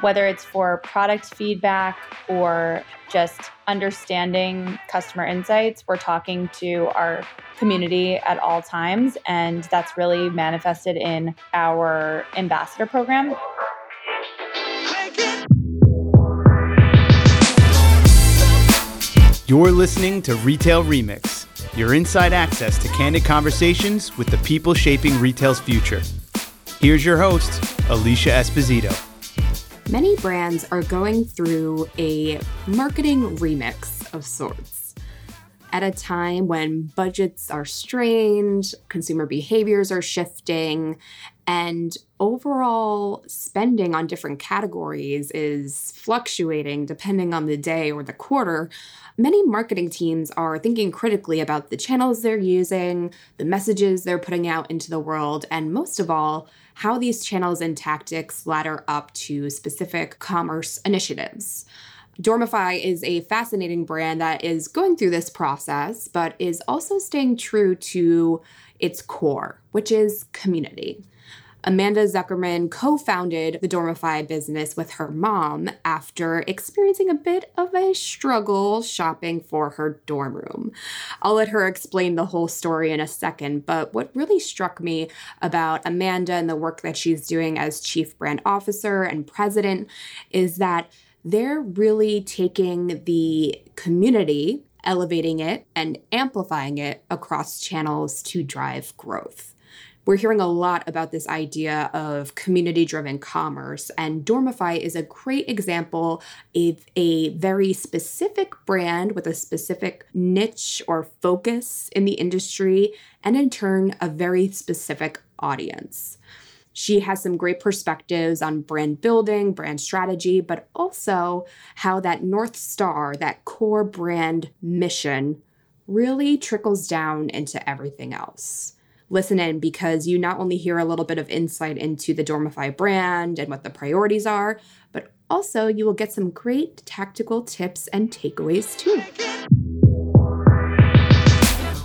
whether it's for product feedback or just understanding customer insights, we're talking to our community at all times. And that's really manifested in our ambassador program. You're listening to Retail Remix, your inside access to candid conversations with the people shaping retail's future. Here's your host, Alicia Esposito. Many brands are going through a marketing remix of sorts. At a time when budgets are strained, consumer behaviors are shifting, and overall spending on different categories is fluctuating depending on the day or the quarter, many marketing teams are thinking critically about the channels they're using, the messages they're putting out into the world, and most of all, how these channels and tactics ladder up to specific commerce initiatives. Dormify is a fascinating brand that is going through this process, but is also staying true to its core, which is community. Amanda Zuckerman co founded the Dormify business with her mom after experiencing a bit of a struggle shopping for her dorm room. I'll let her explain the whole story in a second, but what really struck me about Amanda and the work that she's doing as chief brand officer and president is that they're really taking the community, elevating it, and amplifying it across channels to drive growth we're hearing a lot about this idea of community driven commerce, and Dormify is a great example of a very specific brand with a specific niche or focus in the industry, and in turn, a very specific audience. She has some great perspectives on brand building, brand strategy, but also how that North Star, that core brand mission, really trickles down into everything else listen in because you not only hear a little bit of insight into the Dormify brand and what the priorities are, but also you will get some great tactical tips and takeaways too.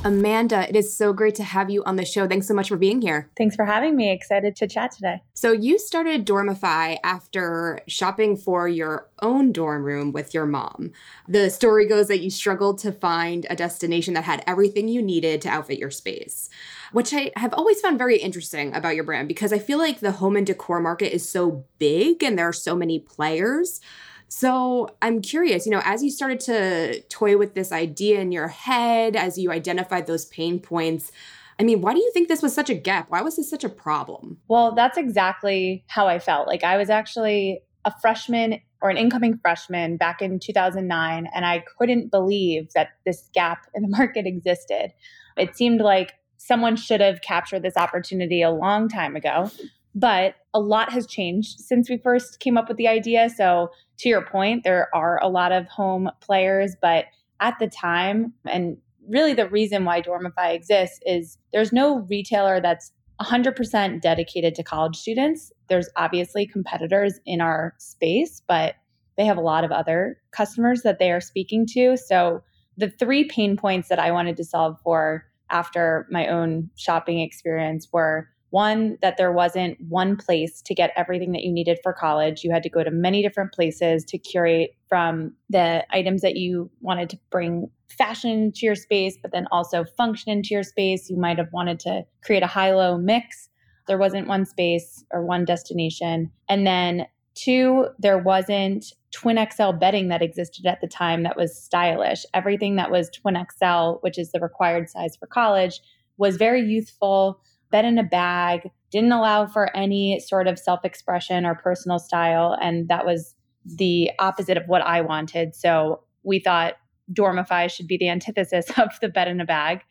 Amanda, it is so great to have you on the show. Thanks so much for being here. Thanks for having me. Excited to chat today. So, you started Dormify after shopping for your own dorm room with your mom. The story goes that you struggled to find a destination that had everything you needed to outfit your space, which I have always found very interesting about your brand because I feel like the home and decor market is so big and there are so many players. So I'm curious, you know, as you started to toy with this idea in your head, as you identified those pain points, I mean, why do you think this was such a gap? Why was this such a problem? Well, that's exactly how I felt. Like I was actually a freshman or an incoming freshman back in 2009, and I couldn't believe that this gap in the market existed. It seemed like someone should have captured this opportunity a long time ago. But a lot has changed since we first came up with the idea. So, to your point, there are a lot of home players, but at the time, and really the reason why Dormify exists is there's no retailer that's 100% dedicated to college students. There's obviously competitors in our space, but they have a lot of other customers that they are speaking to. So, the three pain points that I wanted to solve for after my own shopping experience were one, that there wasn't one place to get everything that you needed for college. You had to go to many different places to curate from the items that you wanted to bring fashion to your space, but then also function into your space. You might have wanted to create a high low mix. There wasn't one space or one destination. And then two, there wasn't twin XL bedding that existed at the time that was stylish. Everything that was twin XL, which is the required size for college, was very youthful bed in a bag, didn't allow for any sort of self expression or personal style. And that was the opposite of what I wanted. So we thought Dormify should be the antithesis of the bed in a bag.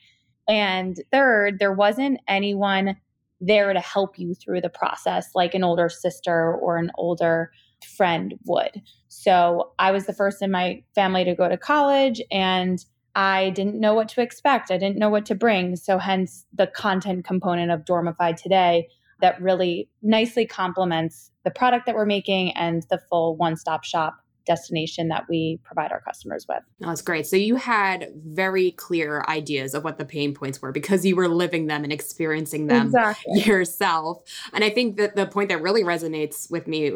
And third, there wasn't anyone there to help you through the process like an older sister or an older friend would. So I was the first in my family to go to college and I didn't know what to expect. I didn't know what to bring. So, hence the content component of Dormify today that really nicely complements the product that we're making and the full one stop shop destination that we provide our customers with. Oh, that's great. So you had very clear ideas of what the pain points were because you were living them and experiencing them exactly. yourself. And I think that the point that really resonates with me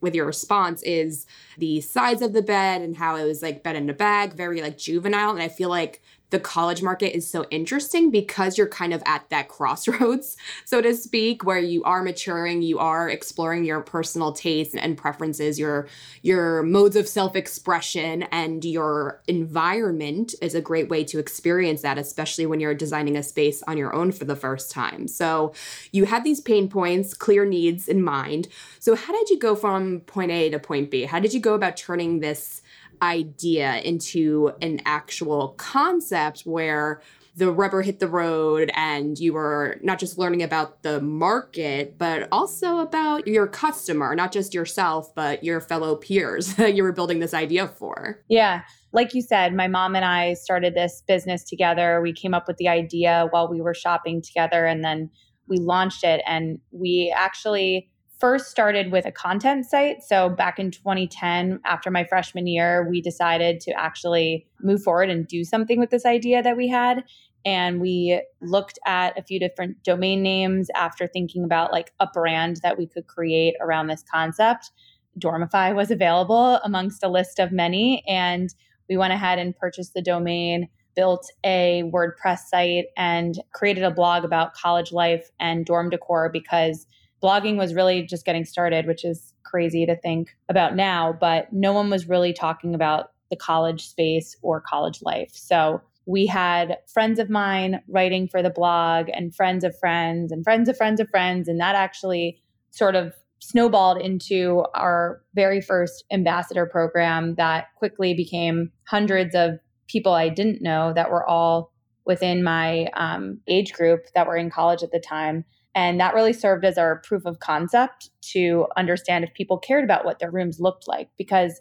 with your response is the size of the bed and how it was like bed in a bag, very like juvenile. And I feel like the college market is so interesting because you're kind of at that crossroads, so to speak, where you are maturing, you are exploring your personal tastes and preferences, your your modes of self-expression and your environment is a great way to experience that, especially when you're designing a space on your own for the first time. So you had these pain points, clear needs in mind. So how did you go from point A to point B? How did you go about turning this idea into an actual concept where the rubber hit the road and you were not just learning about the market, but also about your customer, not just yourself, but your fellow peers that you were building this idea for. Yeah. Like you said, my mom and I started this business together. We came up with the idea while we were shopping together and then we launched it. And we actually first started with a content site. So back in 2010, after my freshman year, we decided to actually move forward and do something with this idea that we had. And we looked at a few different domain names after thinking about like a brand that we could create around this concept. Dormify was available amongst a list of many. And we went ahead and purchased the domain, built a WordPress site, and created a blog about college life and dorm decor because blogging was really just getting started, which is crazy to think about now, but no one was really talking about the college space or college life. So we had friends of mine writing for the blog and friends of friends and friends of friends of friends. And that actually sort of snowballed into our very first ambassador program that quickly became hundreds of people I didn't know that were all within my um, age group that were in college at the time. And that really served as our proof of concept to understand if people cared about what their rooms looked like because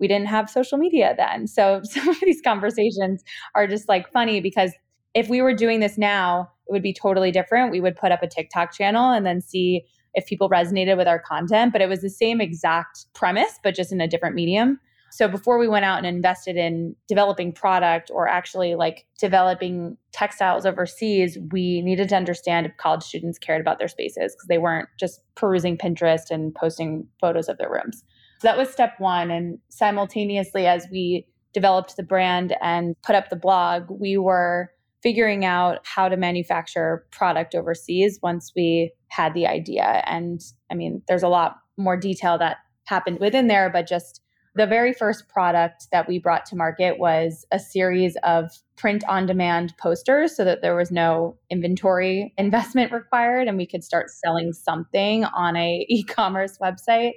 we didn't have social media then. So some of these conversations are just like funny because if we were doing this now, it would be totally different. We would put up a TikTok channel and then see if people resonated with our content, but it was the same exact premise, but just in a different medium. So before we went out and invested in developing product or actually like developing textiles overseas, we needed to understand if college students cared about their spaces because they weren't just perusing Pinterest and posting photos of their rooms. So that was step one. And simultaneously, as we developed the brand and put up the blog, we were figuring out how to manufacture product overseas once we had the idea. And I mean, there's a lot more detail that happened within there, but just the very first product that we brought to market was a series of print on demand posters so that there was no inventory investment required and we could start selling something on a e-commerce website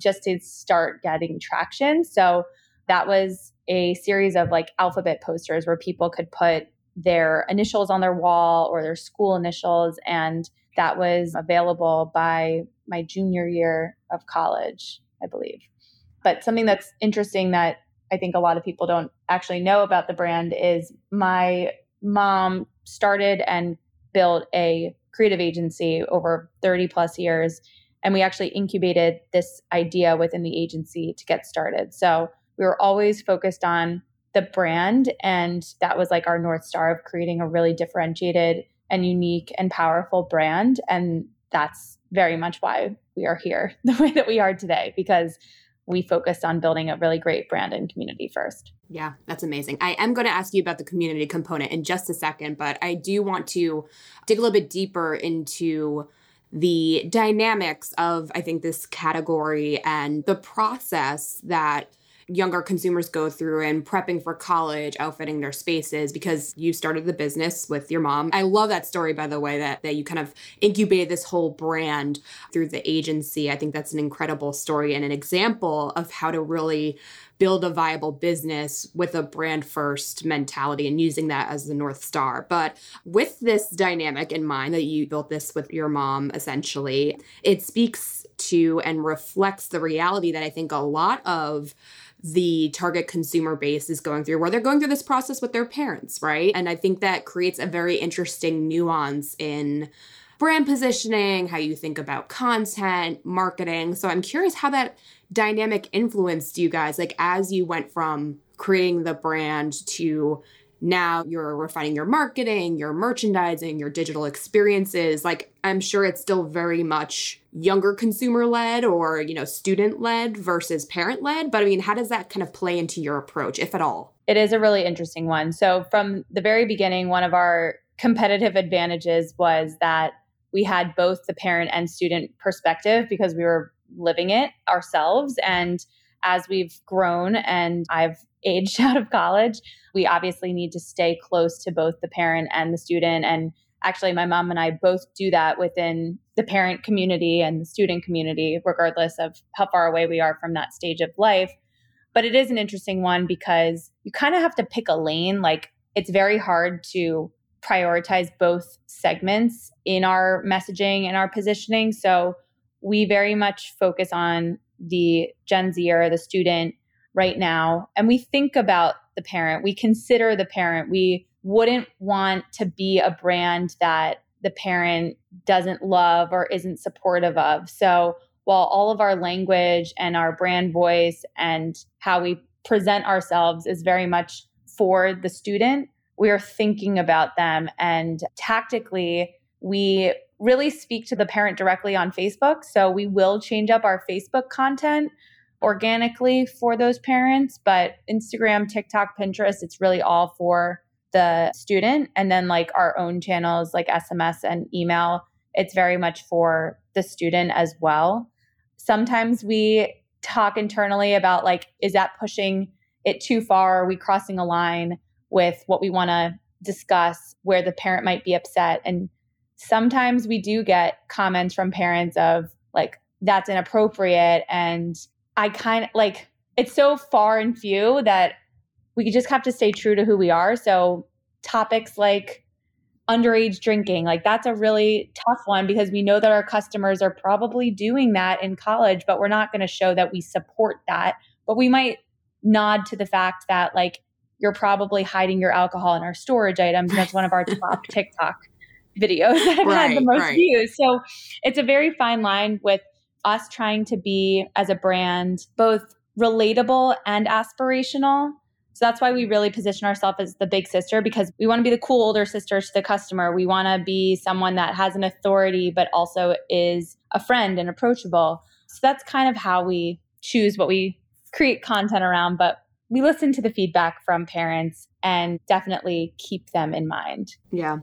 just to start getting traction. So that was a series of like alphabet posters where people could put their initials on their wall or their school initials and that was available by my junior year of college, I believe. But something that's interesting that I think a lot of people don't actually know about the brand is my mom started and built a creative agency over 30 plus years. And we actually incubated this idea within the agency to get started. So we were always focused on the brand. And that was like our North Star of creating a really differentiated and unique and powerful brand. And that's very much why we are here the way that we are today, because we focused on building a really great brand and community first. Yeah, that's amazing. I am going to ask you about the community component in just a second, but I do want to dig a little bit deeper into the dynamics of, I think, this category and the process that younger consumers go through in prepping for college, outfitting their spaces because you started the business with your mom. I love that story, by the way, that, that you kind of incubated this whole brand through the agency. I think that's an incredible story and an example of how to really build a viable business with a brand first mentality and using that as the North Star. But with this dynamic in mind that you built this with your mom, essentially, it speaks to and reflects the reality that I think a lot of the target consumer base is going through, where they're going through this process with their parents, right? And I think that creates a very interesting nuance in brand positioning, how you think about content, marketing. So I'm curious how that dynamic influenced you guys, like as you went from creating the brand to now you're refining your marketing, your merchandising, your digital experiences. Like I'm sure it's still very much younger consumer led or, you know, student led versus parent led, but I mean, how does that kind of play into your approach if at all? It is a really interesting one. So from the very beginning, one of our competitive advantages was that we had both the parent and student perspective because we were living it ourselves and as we've grown and I've aged out of college, we obviously need to stay close to both the parent and the student. And actually, my mom and I both do that within the parent community and the student community, regardless of how far away we are from that stage of life. But it is an interesting one because you kind of have to pick a lane. Like, it's very hard to prioritize both segments in our messaging and our positioning. So, we very much focus on the Gen Z or the student right now. And we think about the parent, we consider the parent, we wouldn't want to be a brand that the parent doesn't love or isn't supportive of. So while all of our language and our brand voice and how we present ourselves is very much for the student, we are thinking about them. And tactically we really speak to the parent directly on Facebook. So we will change up our Facebook content organically for those parents, but Instagram, TikTok, Pinterest, it's really all for the student. And then like our own channels like SMS and email, it's very much for the student as well. Sometimes we talk internally about like, is that pushing it too far? Are we crossing a line with what we want to discuss where the parent might be upset? And sometimes we do get comments from parents of like, that's inappropriate and I kind of like it's so far and few that we just have to stay true to who we are. So topics like underage drinking, like that's a really tough one because we know that our customers are probably doing that in college, but we're not going to show that we support that. But we might nod to the fact that like you're probably hiding your alcohol in our storage items. That's one of our top TikTok videos that have right, had the most right. views. So it's a very fine line with us trying to be as a brand both relatable and aspirational. So that's why we really position ourselves as the big sister because we want to be the cool older sister to the customer. We want to be someone that has an authority, but also is a friend and approachable. So that's kind of how we choose what we create content around. But we listen to the feedback from parents and definitely keep them in mind. Yeah.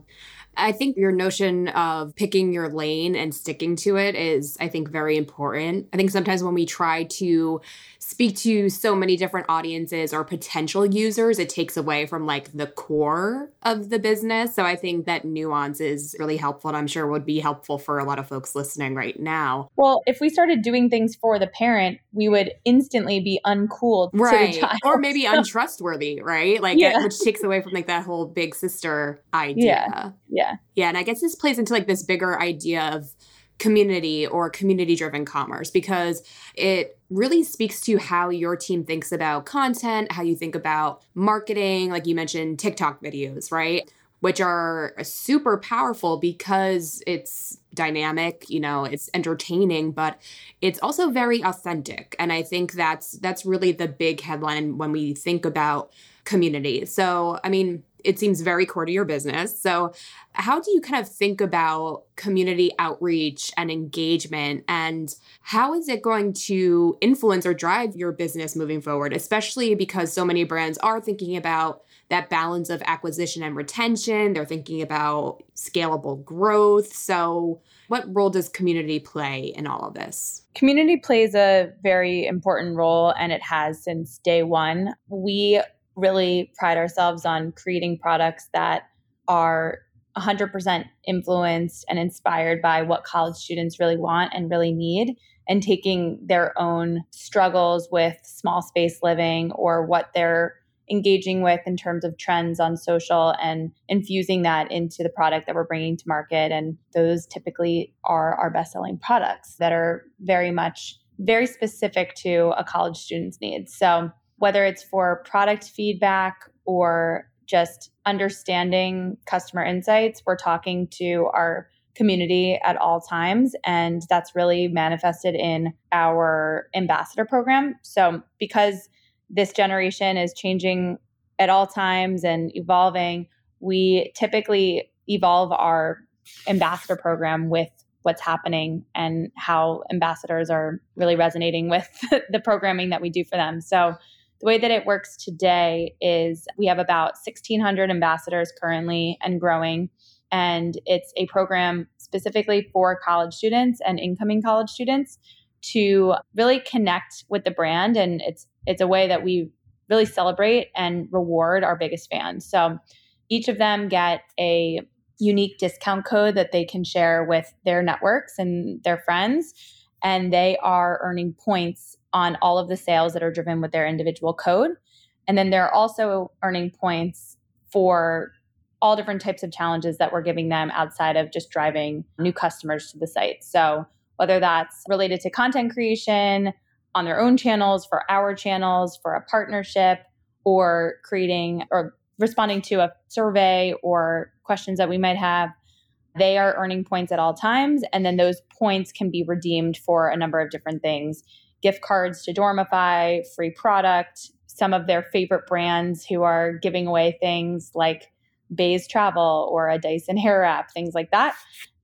I think your notion of picking your lane and sticking to it is, I think, very important. I think sometimes when we try to speak to so many different audiences or potential users, it takes away from like the core of the business. So I think that nuance is really helpful and I'm sure would be helpful for a lot of folks listening right now. Well, if we started doing things for the parent, we would instantly be uncool right. Or maybe untrustworthy, right? Like, yeah. Which takes away from like that whole big sister idea. Yeah. Yeah. Yeah. And I guess this plays into like this bigger idea of community or community driven commerce because it really speaks to how your team thinks about content, how you think about marketing. Like you mentioned, TikTok videos, right? Which are super powerful because it's dynamic, you know, it's entertaining, but it's also very authentic. And I think that's that's really the big headline when we think about community. So, I mean, it seems very core to your business. So, how do you kind of think about community outreach and engagement? And how is it going to influence or drive your business moving forward, especially because so many brands are thinking about that balance of acquisition and retention? They're thinking about scalable growth. So, what role does community play in all of this? Community plays a very important role, and it has since day one. We really pride ourselves on creating products that are 100% influenced and inspired by what college students really want and really need and taking their own struggles with small space living or what they're engaging with in terms of trends on social and infusing that into the product that we're bringing to market. And those typically are our best selling products that are very much very specific to a college student's needs. So whether it's for product feedback or just understanding customer insights, we're talking to our community at all times. And that's really manifested in our ambassador program. So, because this generation is changing at all times and evolving, we typically evolve our ambassador program with what's happening and how ambassadors are really resonating with the programming that we do for them. So, the way that it works today is we have about 1,600 ambassadors currently and growing. And it's a program specifically for college students and incoming college students to really connect with the brand. And it's it's a way that we really celebrate and reward our biggest fans. So each of them get a unique discount code that they can share with their networks and their friends. And they are earning points on all of the sales that are driven with their individual code. And then they're also earning points for all different types of challenges that we're giving them outside of just driving new customers to the site. So, whether that's related to content creation on their own channels, for our channels, for a partnership, or creating or responding to a survey or questions that we might have, they are earning points at all times. And then those points can be redeemed for a number of different things gift cards to Dormify, free product, some of their favorite brands who are giving away things like Béis Travel or a Dyson hair wrap, things like that.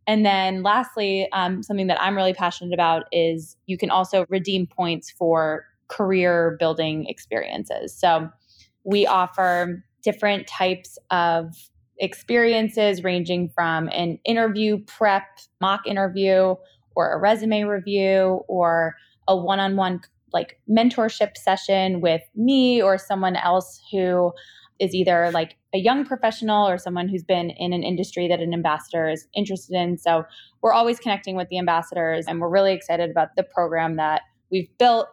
And then lastly, um, something that I'm really passionate about is you can also redeem points for career building experiences. So we offer different types of experiences ranging from an interview prep, mock interview, or a resume review, or a one on one like mentorship session with me or someone else who is either like a young professional or someone who's been in an industry that an ambassador is interested in. So we're always connecting with the ambassadors and we're really excited about the program that we've built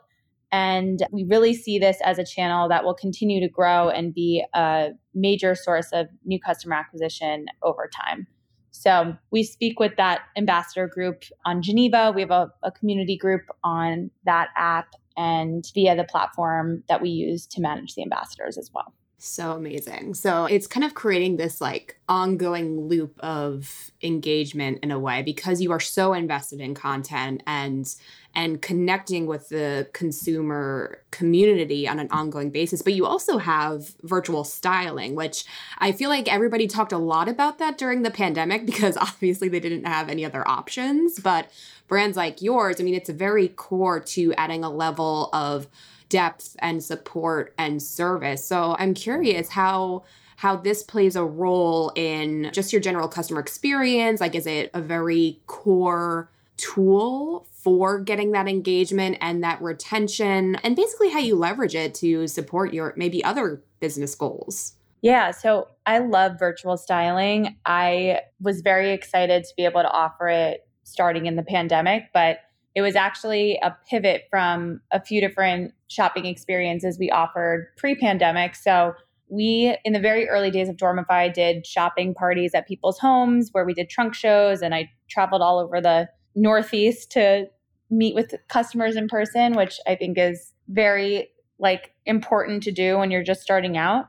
and we really see this as a channel that will continue to grow and be a major source of new customer acquisition over time. So we speak with that ambassador group on Geneva. We have a, a, community group on that app and via the platform that we use to manage the ambassadors as well. So amazing. So it's kind of creating this like ongoing loop of engagement in a way because you are so invested in content and and connecting with the consumer community on an ongoing basis. But you also have virtual styling, which I feel like everybody talked a lot about that during the pandemic because obviously they didn't have any other options. But brands like yours, I mean, it's very core to adding a level of depth and support and service. So I'm curious how how this plays a role in just your general customer experience. Like, is it a very core tool for getting that engagement and that retention, and basically how you leverage it to support your maybe other business goals? Yeah, so I love virtual styling. I was very excited to be able to offer it starting in the pandemic, but it was actually a pivot from a few different shopping experiences we offered pre pandemic. So, we, in the very early days of Dormify, did shopping parties at people's homes where we did trunk shows, and I traveled all over the Northeast to meet with customers in person, which I think is very like important to do when you're just starting out.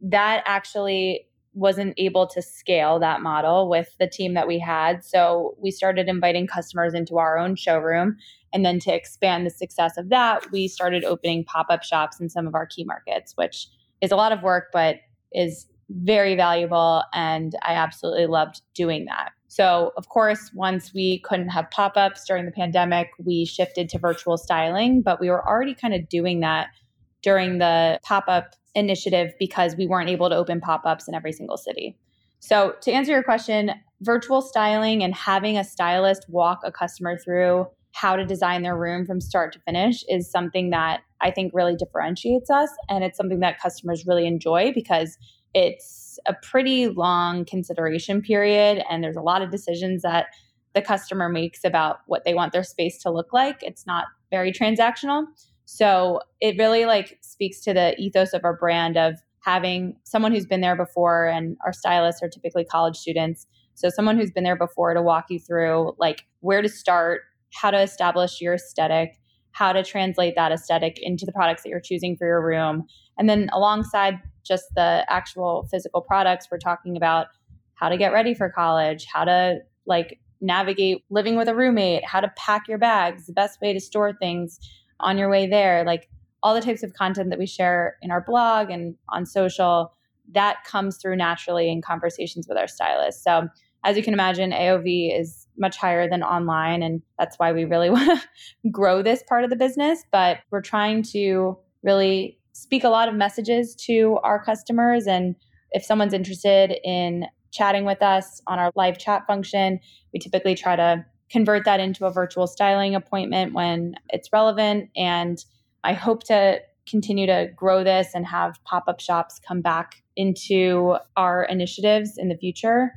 That actually wasn't able to scale that model with the team that we had. So we started inviting customers into our own showroom. And then to expand the success of that, we started opening pop up shops in some of our key markets, which is a lot of work, but is very valuable. And I absolutely loved doing that. So, of course, once we couldn't have pop ups during the pandemic, we shifted to virtual styling, but we were already kind of doing that during the pop up initiative because we weren't able to open pop ups in every single city. So, to answer your question, virtual styling and having a stylist walk a customer through how to design their room from start to finish is something that I think really differentiates us. And it's something that customers really enjoy because it's a pretty long consideration period. And there's a lot of decisions that the customer makes about what they want their space to look like. It's not very transactional. So it really like speaks to the ethos of our brand of having someone who's been there before and our stylists are typically college students. So someone who's been there before to walk you through like where to start, how to establish your aesthetic, how to translate that aesthetic into the products that you're choosing for your room. And then alongside just the actual physical products, we're talking about how to get ready for college, how to like navigate living with a roommate, how to pack your bags, the best way to store things on your way there, like all the types of content that we share in our blog and on social, that comes through naturally in conversations with our stylists. So, as you can imagine, AOV is much higher than online. And that's why we really want to grow this part of the business. But we're trying to really speak a lot of messages to our customers. And if someone's interested in chatting with us on our live chat function, we typically try to convert that into a virtual styling appointment when it's relevant. And I hope to continue to grow this and have pop up shops come back into our initiatives in the future.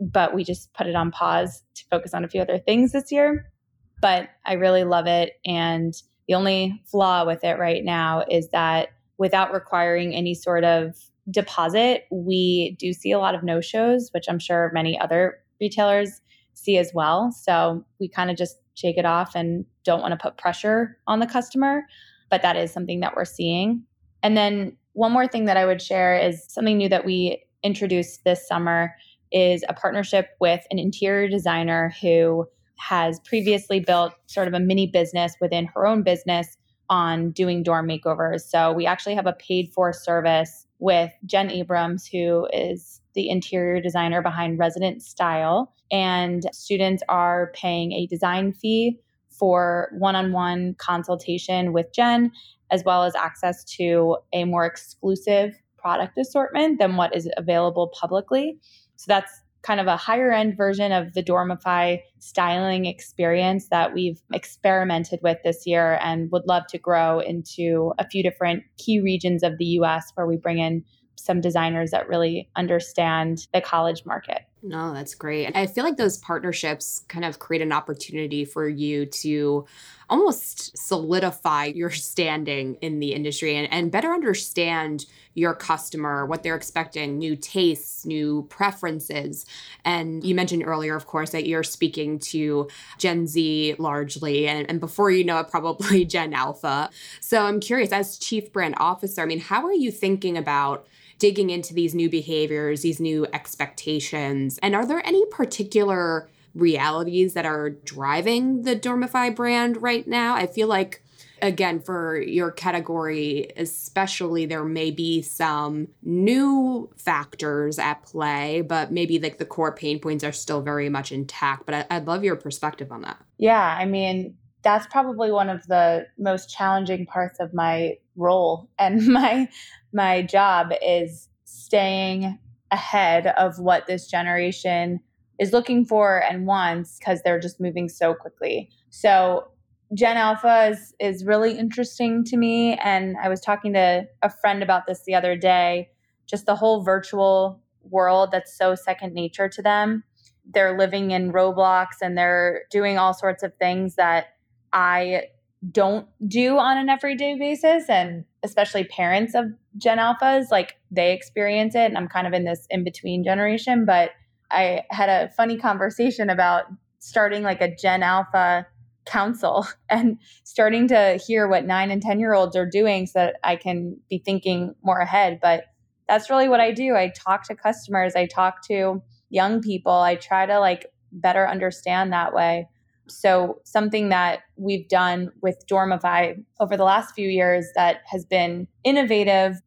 But we just put it on pause to focus on a few other things this year. But I really love it. And the only flaw with it right now is that without requiring any sort of deposit, we do see a lot of no shows, which I'm sure many other retailers see as well. So we kind of just shake it off and don't want to put pressure on the customer. But that is something that we're seeing. And then one more thing that I would share is something new that we introduced this summer is a partnership with an interior designer who has previously built sort of a mini business within her own business on doing dorm makeovers. So we actually have a paid for service with Jen Abrams, who is the interior designer behind Resident Style. And students are paying a design fee for one on one consultation with Jen, as well as access to a more exclusive product assortment than what is available publicly. So that's kind of a higher end version of the Dormify styling experience that we've experimented with this year and would love to grow into a few different key regions of the US where we bring in some designers that really understand the college market. No, that's great. I feel like those partnerships kind of create an opportunity for you to almost solidify your standing in the industry and, and better understand your customer, what they're expecting, new tastes, new preferences. And you mentioned earlier, of course, that you're speaking to Gen Z largely, and, and before you know it, probably Gen Alpha. So I'm curious, as Chief Brand Officer, I mean, how are you thinking about digging into these new behaviors, these new expectations? And are there any particular realities that are driving the Dormify brand right now? I feel like again for your category especially there may be some new factors at play but maybe like the core pain points are still very much intact but I, would love your perspective on that yeah i mean that's probably one of the most challenging parts of my role and my my job is staying ahead of what this generation is looking for and wants because they're just moving so quickly. So Gen Alpha is is really interesting to me and I was talking to a friend about this the other day, just the whole virtual world that's so second nature to them. They're living in Roblox and they're doing all sorts of things that I don't do on an everyday basis and especially parents of gen alphas like they experience it and i'm kind of in this in between generation but i had a funny conversation about starting like a gen alpha council and starting to hear what 9 and 10 year olds are doing so that i can be thinking more ahead but that's really what i do. I talk to customers i talk to young people i try to like better understand that way so, something that we've done with Dormify over the last few years that has been innovative,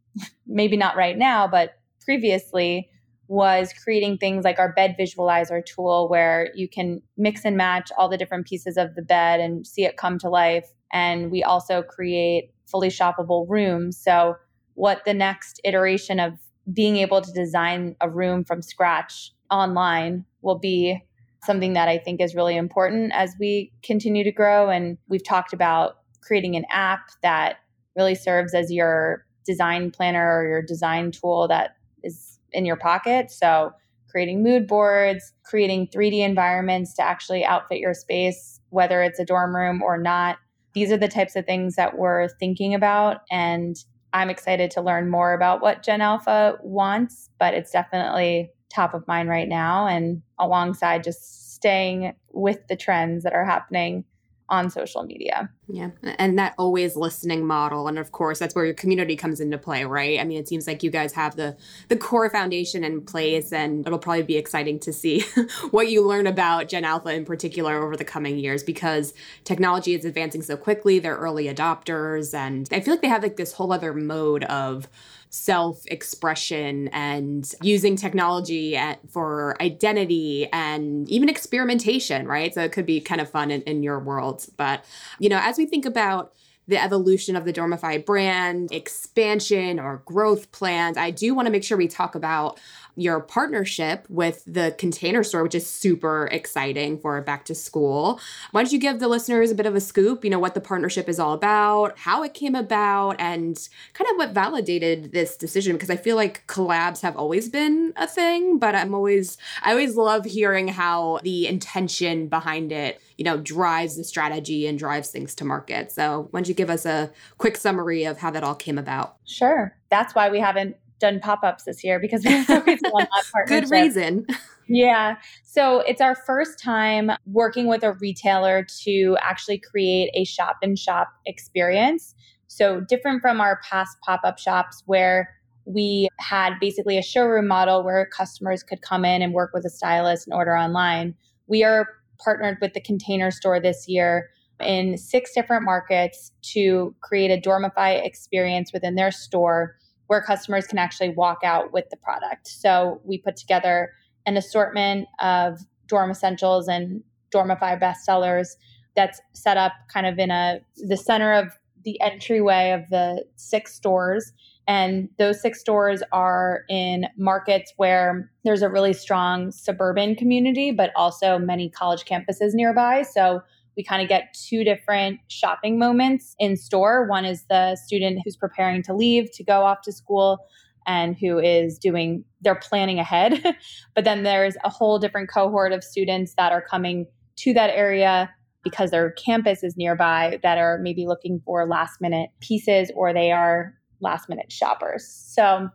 maybe not right now, but previously, was creating things like our bed visualizer tool, where you can mix and match all the different pieces of the bed and see it come to life. And we also create fully shoppable rooms. So, what the next iteration of being able to design a room from scratch online will be something that I think is really important as we continue to grow. And we've talked about creating an app that really serves as your design planner or your design tool that is in your pocket. So, creating mood boards, creating 3D environments to actually outfit your space, whether it's a dorm room or not. These are the types of things that we're thinking about. And I'm excited to learn more about what Gen Alpha wants, but it's definitely top of mind right now and alongside just staying with the trends that are happening on social media. Yeah. And that always listening model. And of course, that's where your community comes into play, right? I mean, it seems like you guys have the the core foundation in place and it'll probably be exciting to see what you learn about Gen Alpha in particular over the coming years because technology is advancing so quickly. They're early adopters and I feel like they have like this whole other mode of self expression and using technology at, for identity and even experimentation, right? So it could be kind of fun in, in your world. But, you know, as we think about the evolution of the Dormify brand, expansion or growth plans, I do want to make sure we talk about your partnership with the container store, which is super exciting for back to school. Why don't you give the listeners a bit of a scoop, you know, what the partnership is all about, how it came about, and kind of what validated this decision? Because I feel like collabs have always been a thing, but I'm always, I always love hearing how the intention behind it, you know, drives the strategy and drives things to market. So why don't you give us a quick summary of how that all came about? Sure. That's why we haven't done pop-ups this year because we always want that partnership. Good reason. Yeah. So it's our first time working with a retailer to actually create a shop and shop experience. So different from our past pop-up shops where we had basically a showroom model where customers could come in and work with a stylist and order online. We are partnered with the container store this year in six different markets to create a Dormify experience within their store where customers can actually walk out with the product. So we put together an assortment of dorm essentials and Dormify bestsellers that's set up kind of in a the center of the entryway of the six stores and those six stores are in markets where there's a really strong suburban community but also many college campuses nearby so we kind of get two different shopping moments in store. One is the student who's preparing to leave to go off to school and who is doing they're planning ahead. but then there's a whole different cohort of students that are coming to that area because their campus is nearby that are maybe looking for last minute pieces or they are last minute shoppers. So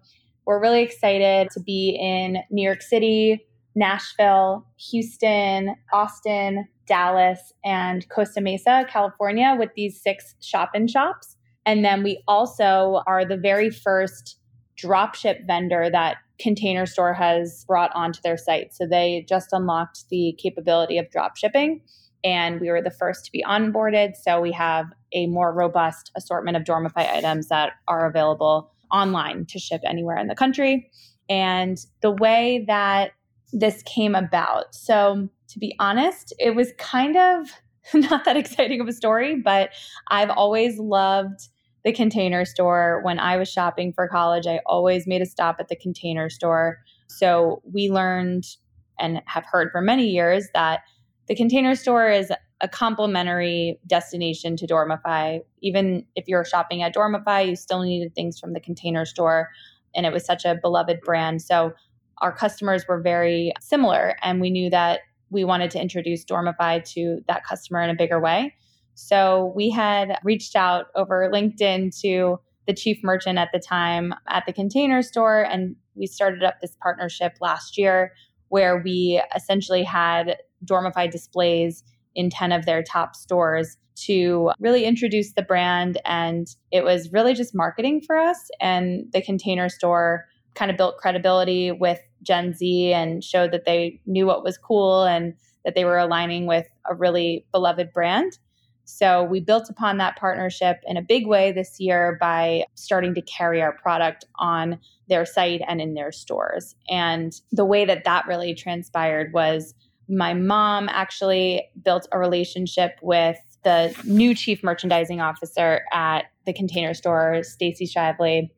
we're really excited to be in New York City, Nashville, Houston, Austin, Dallas, and Costa Mesa, California, with these six shop in shops. And then we also are the very first dropship vendor that Container Store has brought onto their site. So they just unlocked the capability of drop shipping, and we were the first to be onboarded. So we have a more robust assortment of Dormify items that are available online to ship anywhere in the country. And the way that this came about. So to be honest, it was kind of not that exciting of a story, but I've always loved the container store. When I was shopping for college, I always made a stop at the container store. So we learned and have heard for many years that the container store is a complementary destination to Dormify. Even if you're shopping at Dormify, you still needed things from the container store. And it was such a beloved brand. So our customers were very similar. And we knew that we wanted to introduce Dormify to that customer in a bigger way. So we had reached out over LinkedIn to the chief merchant at the time at the container store, and we started up this partnership last year where we essentially had Dormify displays in 10 of their top stores to really introduce the brand. And it was really just marketing for us. And the container store kind of built credibility with Gen Z and showed that they knew what was cool and that they were aligning with a really beloved brand. So we built upon that partnership in a big way this year by starting to carry our product on their site and in their stores. And the way that that really transpired was my mom actually built a relationship with the new chief merchandising officer at the container store, Stacy Shively,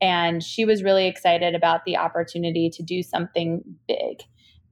and she was really excited about the opportunity to do something big.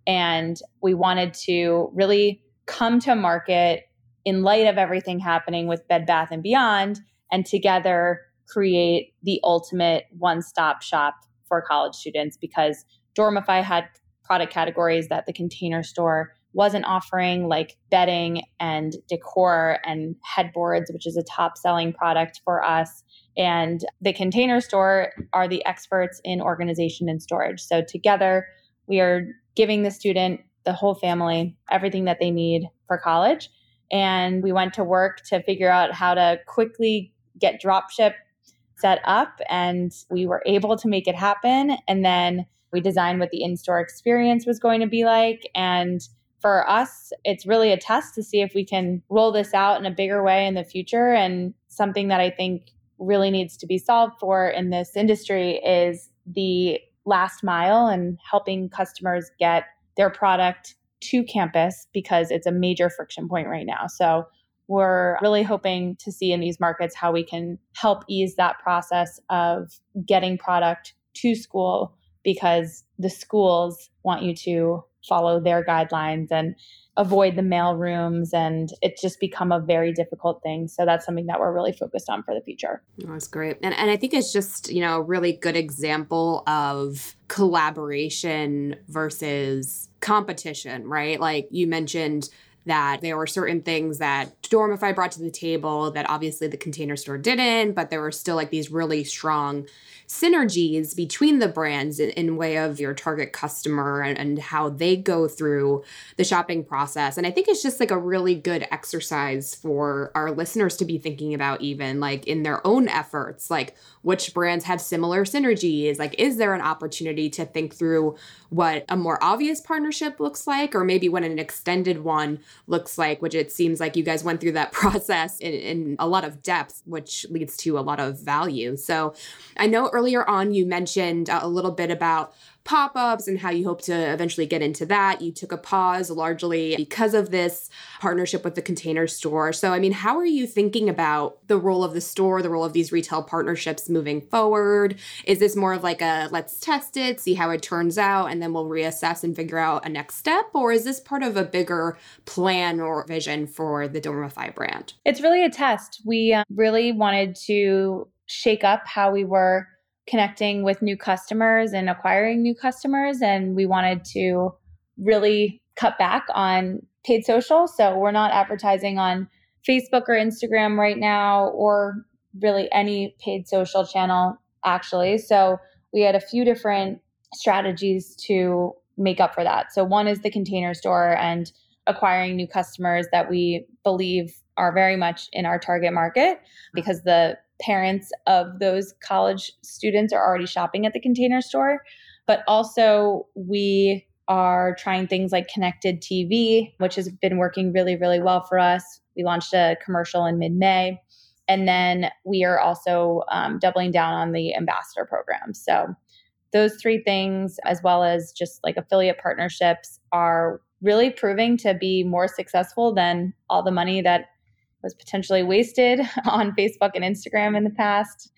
And we wanted to really come to market in light of everything happening with Bed Bath and Beyond and together create the ultimate one-stop shop for college students because Dormify had product categories that the container store wasn't offering like bedding and decor and headboards which is a top selling product for us and the container store are the experts in organization and storage. So together, we are giving the student, the whole family, everything that they need for college. And we went to work to figure out how to quickly get dropship set up. And we were able to make it happen. And then we designed what the in store experience was going to be like. And for us, it's really a test to see if we can roll this out in a bigger way in the future. And something that I think really needs to be solved for in this industry is the last mile and helping customers get their product to campus because it's a major friction point right now. So we're really hoping to see in these markets how we can help ease that process of getting product to school because the schools want you to follow their guidelines and avoid the mail rooms and it's just become a very difficult thing. So that's something that we're really focused on for the future. Oh, that's great. And, and i think it's just you know a really good example of collaboration versus competition right? Like you mentioned that there were certain things that Dormify brought to the table that obviously the container store didn't, but there were still like these really strong synergies between the brands in, in way of your target customer and, and how they go through the shopping process. And I think it's just like a really good exercise for our listeners to be thinking about, even like in their own efforts, like which brands have similar synergies. Like, is there an opportunity to think through what a more obvious partnership looks like, or maybe what an extended one looks like, which it seems like you guys went through that process in, in a lot of depth, which leads to a lot of value. So I know earlier on you mentioned uh, a little bit about pop ups and how you hope to eventually get into that. You took a pause largely because of this partnership with the container store. So, I mean, how are you thinking about the role of the store, the role of these retail partnerships moving forward? Is this more of like a let's test it, see how it turns out, and then we'll reassess and figure out a next step? Or is this part of a bigger plan or vision for the Dormify brand? It's really a test. We uh, really wanted to shake up how we were connecting with new customers and acquiring new customers. And we wanted to really cut back on paid social. So we're not advertising on Facebook or Instagram right now, or really any paid social channel, actually. So we had a few different strategies to make up for that. So one is the container store and acquiring new customers that we believe are very much in our target market mm-hmm. because the parents of those college students are already shopping at the container store. But also, we are trying things like connected TV, which has been working really, really well for us. We launched a commercial in mid May. And then we are also um, doubling down on the ambassador program. So, those three things, as well as just like affiliate partnerships, are really proving to be more successful than all the money that was potentially wasted on Facebook and Instagram in the past.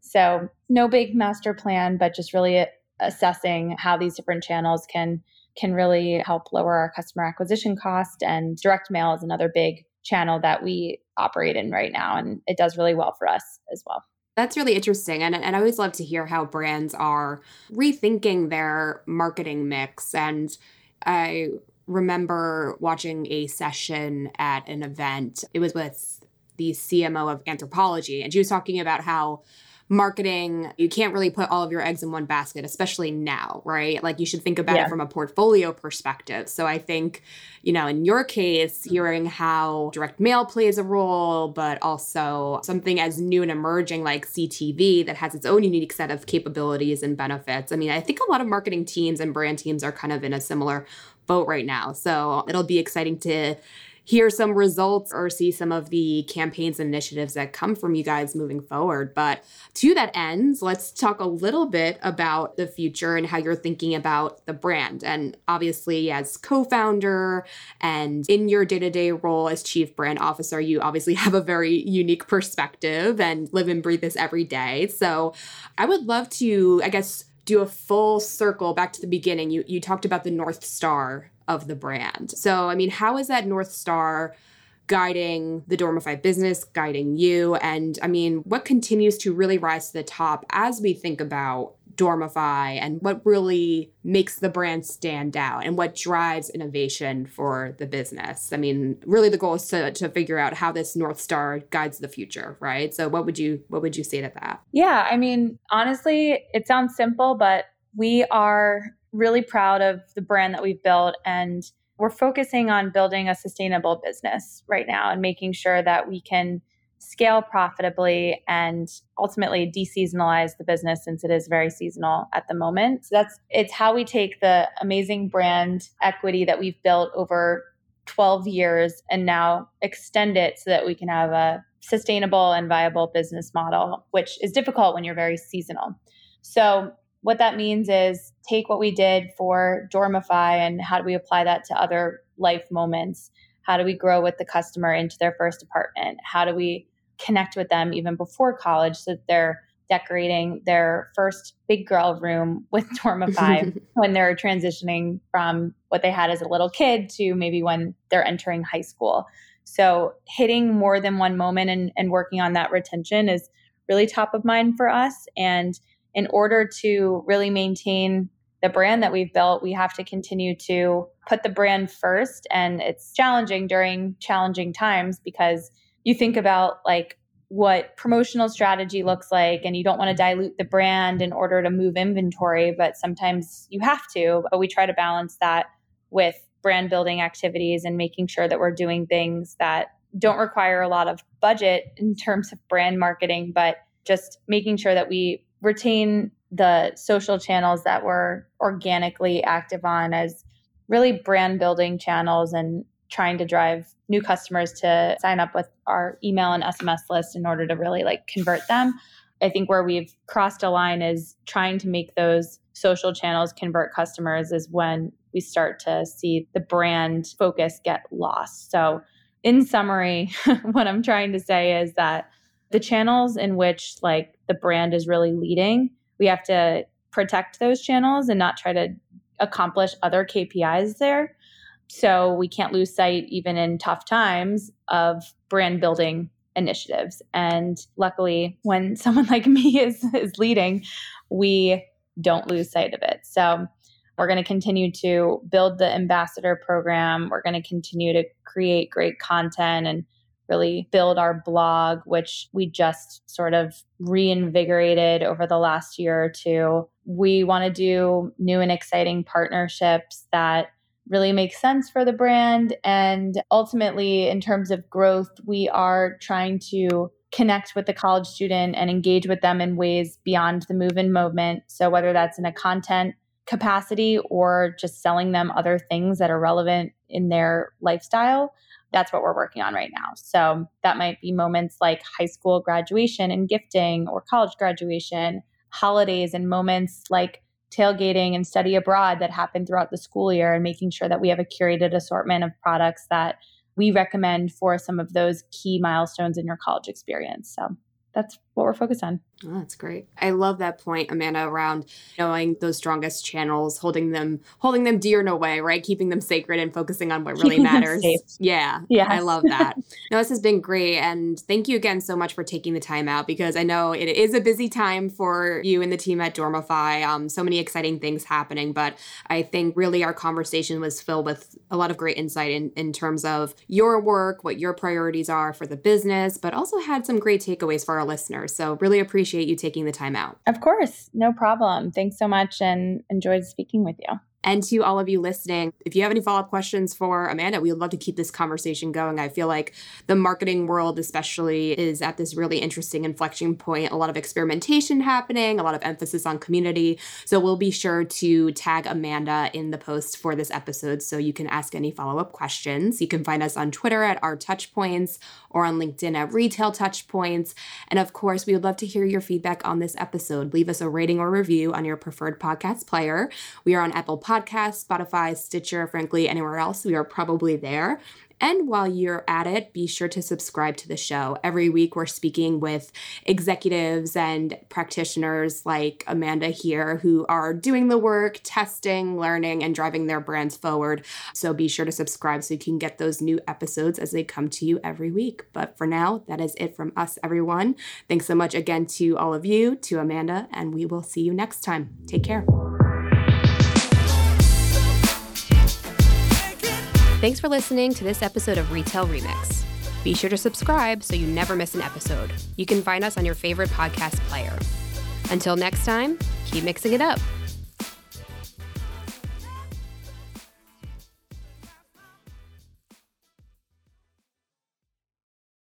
So, no big master plan, but just really assessing how these different channels can can really help lower our customer acquisition cost and direct mail is another big channel that we operate in right now and it does really well for us as well. That's really interesting. And, and I always love to hear how brands are rethinking their marketing mix. And I remember watching a session at an event. It was with the CMO of Anthropologie, and she was talking about how marketing, you can't really put all of your eggs in one basket, especially now, right? Like you should think about yeah. it from a portfolio perspective. So I think, you know, in your case, hearing how direct mail plays a role, but also something as new and emerging like CTV that has its own unique set of capabilities and benefits. I mean, I think a lot of marketing teams and brand teams are kind of in a similar boat right now. So it'll be exciting to hear some results or see some of the campaigns and initiatives that come from you guys moving forward. But to that end, let's talk a little bit about the future and how you're thinking about the brand. And obviously, as co founder and in your day to day role as chief brand officer, you obviously have a very unique perspective and live and breathe this every day. So I would love to, I guess, do a full circle back to the beginning. You you talked about the North Star of the brand. So, I mean, how is that North Star guiding the Dormify business, guiding you? And I mean, what continues to really rise to the top as we think about Dormify and what really makes the brand stand out and what drives innovation for the business. I mean, really the goal is to, to figure out how this North Star guides the future, right? So what would you what would you say to that? Yeah, I mean, honestly, it sounds simple, but we are really proud of the brand that we've built and we're focusing on building a sustainable business right now and making sure that we can scale profitably and ultimately deseasonalize the business since it is very seasonal at the moment. So that's it's how we take the amazing brand equity that we've built over 12 years and now extend it so that we can have a sustainable and viable business model, which is difficult when you're very seasonal. So what that means is take what we did for Dormify and how do we apply that to other life moments how do we grow with the customer into their first apartment? How do we connect with them even before college so that they're decorating their first big girl room with Dormify when they're transitioning from what they had as a little kid to maybe when they're entering high school. So hitting more than one moment and, and working on that retention is really top of mind for us. And in order to really maintain the brand that we've built, we have to continue to put the brand first. And it's challenging during challenging times because you think about like what promotional strategy looks like and you don't want to dilute the brand in order to move inventory, but sometimes you have to. But we try to balance that with brand building activities and making sure that we're doing things that don't require a lot of budget in terms of brand marketing, but just making sure that we retain the social channels that we're organically active on as really brand building channels and trying to drive new customers to sign up with our email and SMS list in order to really like convert them. I think where we've crossed a line is trying to make those social channels convert customers is when we start to see the brand focus get lost. So, in summary, what I'm trying to say is that the channels in which like the brand is really leading we have to protect those channels and not try to accomplish other KPIs there. So we can't lose sight, even in tough times, of brand building initiatives. And luckily, when someone like me is, is leading, we don't lose sight of it. So we're going to continue to build the ambassador program. We're going to continue to create great content and really build our blog, which we just sort of reinvigorated over the last year or two. We want to do new and exciting partnerships that really make sense for the brand. And ultimately, in terms of growth, we are trying to connect with the college student and engage with them in ways beyond the move in movement. So, whether that's in a content capacity or just selling them other things that are relevant in their lifestyle that's what we're working on right now. So that might be moments like high school graduation and gifting or college graduation, holidays and moments like tailgating and study abroad that happen throughout the school year and making sure that we have a curated assortment of products that we recommend for some of those key milestones in your college experience. So that's what we're focused on. Oh, that's great. I love that point, Amanda, around knowing those strongest channels, holding them, holding them dear in a way, right? Keeping them sacred and focusing on what really Keeping matters. Yeah. Yeah. I love that. no, this has been great. And thank you again so much for taking the time out because I know it is a busy time for you and the team at Dormify. Um, so many exciting things happening. But I think really our conversation was filled with a lot of great insight in, in terms of your work, what your priorities are for the business, but also had some great takeaways for our listeners. So really appreciate you taking the time out. Of course, no problem. Thanks so much and enjoyed speaking with you. And to all of you listening, if you have any follow up questions for Amanda, we would love to keep this conversation going. I feel like the marketing world, especially, is at this really interesting inflection point. A lot of experimentation happening, a lot of emphasis on community. So we'll be sure to tag Amanda in the post for this episode so you can ask any follow up questions. You can find us on Twitter at RTouchPoints or on LinkedIn at retail touchpoints. And of course, we would love to hear your feedback on this episode. Leave us a rating or review on your preferred podcast player. We are on Apple Podcasts, Spotify, Stitcher, frankly, anywhere else. We are probably there. And while you're at it, be sure to subscribe to the show. Every week, we're speaking with executives and practitioners like Amanda here who are doing the work, testing, learning, and driving their brands forward. So be sure to subscribe so you can get those new episodes as they come to you every week. But for now, that is it from us, everyone. Thanks so much again to all of you, to Amanda, and we will see you next time. Take care. Thanks for listening to this episode of Retail Remix. Be sure to subscribe so you never miss an episode. You can find us on your favorite podcast player. Until next time, keep mixing it up.